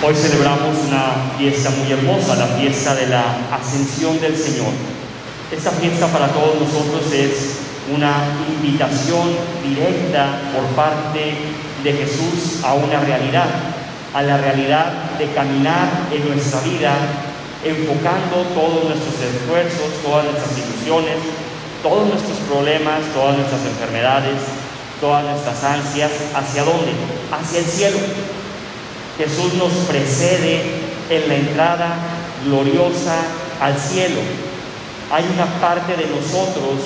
Hoy celebramos una fiesta muy hermosa, la fiesta de la ascensión del Señor. Esta fiesta para todos nosotros es una invitación directa por parte de Jesús a una realidad, a la realidad de caminar en nuestra vida enfocando todos nuestros esfuerzos, todas nuestras ilusiones, todos nuestros problemas, todas nuestras enfermedades, todas nuestras ansias, ¿hacia dónde? Hacia el cielo. Jesús nos precede en la entrada gloriosa al cielo. Hay una parte de nosotros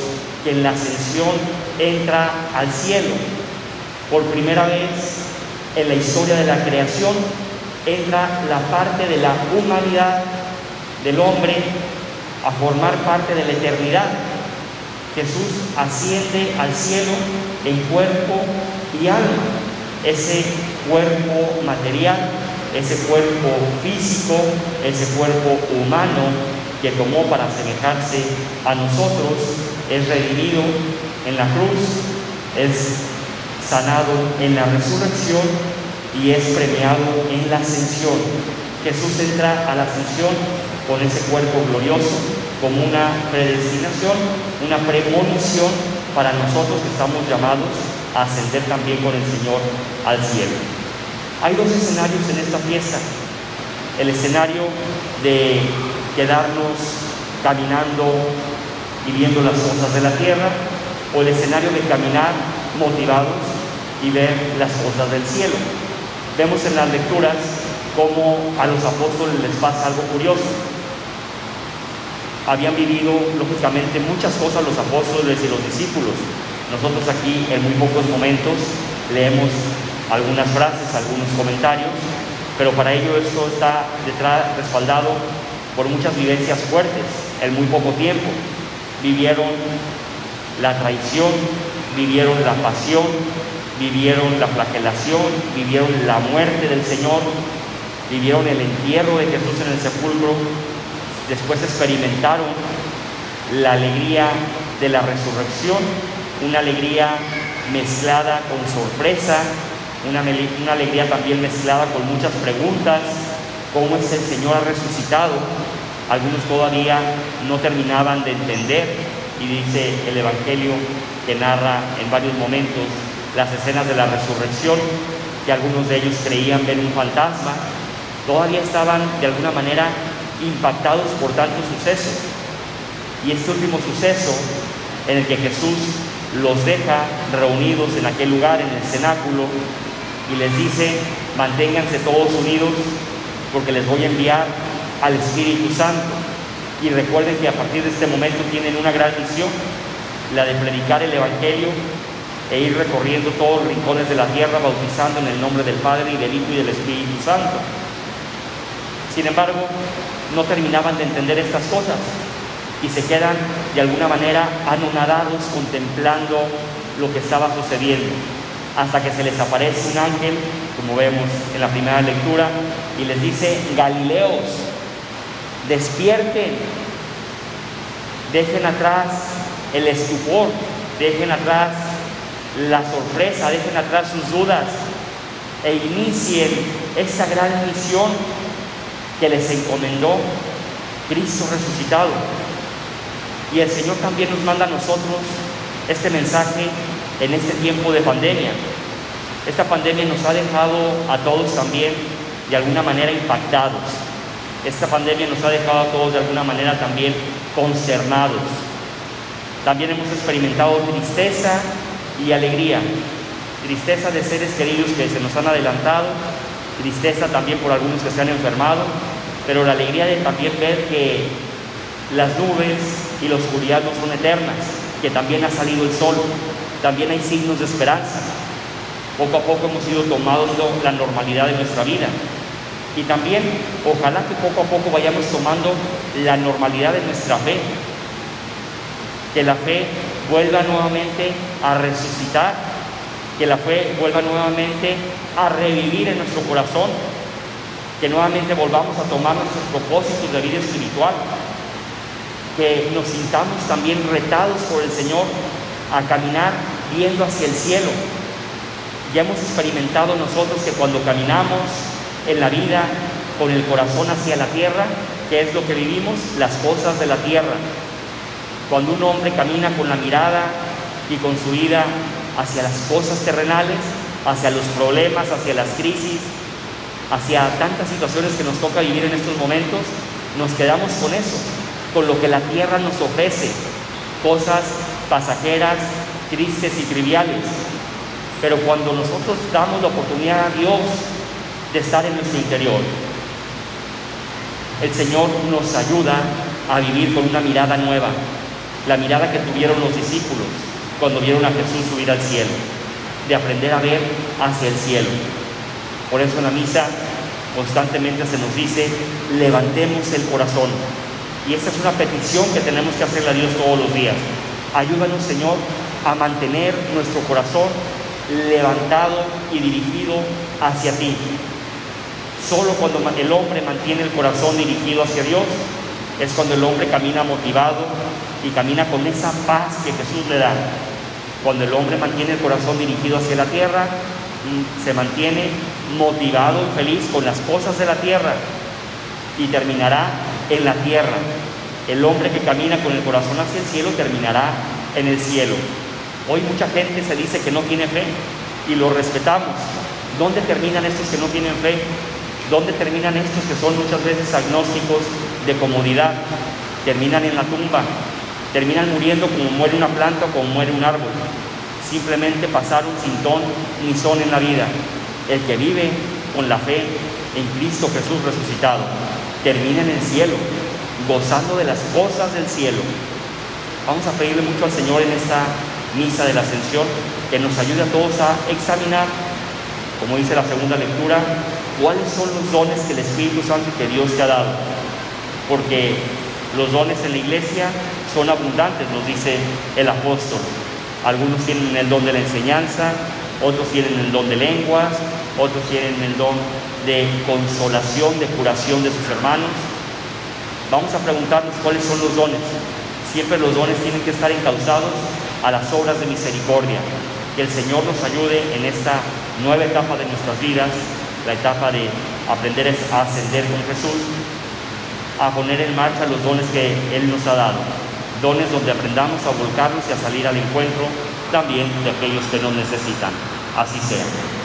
que en la ascensión entra al cielo. Por primera vez en la historia de la creación entra la parte de la humanidad del hombre a formar parte de la eternidad. Jesús asciende al cielo en cuerpo y alma. Ese cuerpo material, ese cuerpo físico, ese cuerpo humano que tomó para asemejarse a nosotros, es redimido en la cruz, es sanado en la resurrección y es premiado en la ascensión. Jesús entra a la ascensión con ese cuerpo glorioso como una predestinación, una premonición para nosotros que estamos llamados ascender también con el Señor al cielo. Hay dos escenarios en esta fiesta. El escenario de quedarnos caminando y viendo las cosas de la tierra o el escenario de caminar motivados y ver las cosas del cielo. Vemos en las lecturas cómo a los apóstoles les pasa algo curioso habían vivido lógicamente muchas cosas los apóstoles y los discípulos. Nosotros aquí en muy pocos momentos leemos algunas frases, algunos comentarios, pero para ello esto está detrás respaldado por muchas vivencias fuertes en muy poco tiempo. Vivieron la traición, vivieron la pasión, vivieron la flagelación, vivieron la muerte del Señor, vivieron el entierro de Jesús en el sepulcro, Después experimentaron la alegría de la resurrección, una alegría mezclada con sorpresa, una, alegría también mezclada con muchas preguntas, cómo es el Señor ha resucitado. Algunos todavía no terminaban de entender y dice el Evangelio que narra en varios momentos las escenas de la resurrección, que algunos de ellos creían ver un fantasma, todavía estaban de alguna manera impactados por tanto suceso. Y este último suceso en el que Jesús los deja reunidos en aquel lugar, en el cenáculo, y les dice, manténganse todos unidos porque les voy a enviar al Espíritu Santo. Y recuerden que a partir de este momento tienen una gran misión, la de predicar el Evangelio e ir recorriendo todos los rincones de la tierra, bautizando en el nombre del Padre y del Hijo y del Espíritu Santo. Sin embargo, no terminaban de entender estas cosas y se quedan de alguna manera anonadados contemplando lo que estaba sucediendo, hasta que se les aparece un ángel, como vemos en la primera lectura, y les dice, Galileos, despierten, dejen atrás el estupor, dejen atrás la sorpresa, dejen atrás sus dudas e inicien esta gran misión que les encomendó Cristo resucitado. Y el Señor también nos manda a nosotros este mensaje en este tiempo de pandemia. Esta pandemia nos ha dejado a todos también de alguna manera impactados. Esta pandemia nos ha dejado a todos de alguna manera también concernados. También hemos experimentado tristeza y alegría. Tristeza de seres queridos que se nos han adelantado, tristeza también por algunos que se han enfermado, pero la alegría de también ver que las nubes y la oscuridad no son eternas, que también ha salido el sol, también hay signos de esperanza. Poco a poco hemos ido tomando la normalidad de nuestra vida. Y también, ojalá que poco a poco vayamos tomando la normalidad de nuestra fe. Que la fe vuelva nuevamente a resucitar, que la fe vuelva nuevamente a revivir en nuestro corazón que nuevamente volvamos a tomar nuestros propósitos de vida espiritual, que nos sintamos también retados por el Señor a caminar viendo hacia el cielo. Ya hemos experimentado nosotros que cuando caminamos en la vida con el corazón hacia la tierra, ¿qué es lo que vivimos? Las cosas de la tierra. Cuando un hombre camina con la mirada y con su vida hacia las cosas terrenales, hacia los problemas, hacia las crisis, hacia tantas situaciones que nos toca vivir en estos momentos, nos quedamos con eso, con lo que la tierra nos ofrece, cosas pasajeras, tristes y triviales. Pero cuando nosotros damos la oportunidad a Dios de estar en nuestro interior, el Señor nos ayuda a vivir con una mirada nueva, la mirada que tuvieron los discípulos cuando vieron a Jesús subir al cielo, de aprender a ver hacia el cielo. Por eso en la misa constantemente se nos dice, levantemos el corazón. Y esa es una petición que tenemos que hacerle a Dios todos los días. Ayúdanos, Señor, a mantener nuestro corazón levantado y dirigido hacia ti. Solo cuando el hombre mantiene el corazón dirigido hacia Dios es cuando el hombre camina motivado y camina con esa paz que Jesús le da. Cuando el hombre mantiene el corazón dirigido hacia la tierra, mm, se mantiene motivado y feliz con las cosas de la tierra y terminará en la tierra. El hombre que camina con el corazón hacia el cielo terminará en el cielo. Hoy mucha gente se dice que no tiene fe y lo respetamos. ¿Dónde terminan estos que no tienen fe? ¿Dónde terminan estos que son muchas veces agnósticos de comodidad? Terminan en la tumba, terminan muriendo como muere una planta o como muere un árbol. Simplemente pasaron sin ton ni son en la vida. El que vive con la fe en Cristo Jesús resucitado termina en el cielo, gozando de las cosas del cielo. Vamos a pedirle mucho al Señor en esta misa de la ascensión, que nos ayude a todos a examinar, como dice la segunda lectura, cuáles son los dones que el Espíritu Santo y que Dios te ha dado. Porque los dones en la iglesia son abundantes, nos dice el apóstol. Algunos tienen el don de la enseñanza, otros tienen el don de lenguas, otros tienen el don de consolación, de curación de sus hermanos. Vamos a preguntarnos cuáles son los dones. Siempre los dones tienen que estar encausados a las obras de misericordia. Que el Señor nos ayude en esta nueva etapa de nuestras vidas, la etapa de aprender a ascender con Jesús, a poner en marcha los dones que Él nos ha dado. Dones donde aprendamos a volcarnos y a salir al encuentro también de aquellos que nos necesitan. Así sea.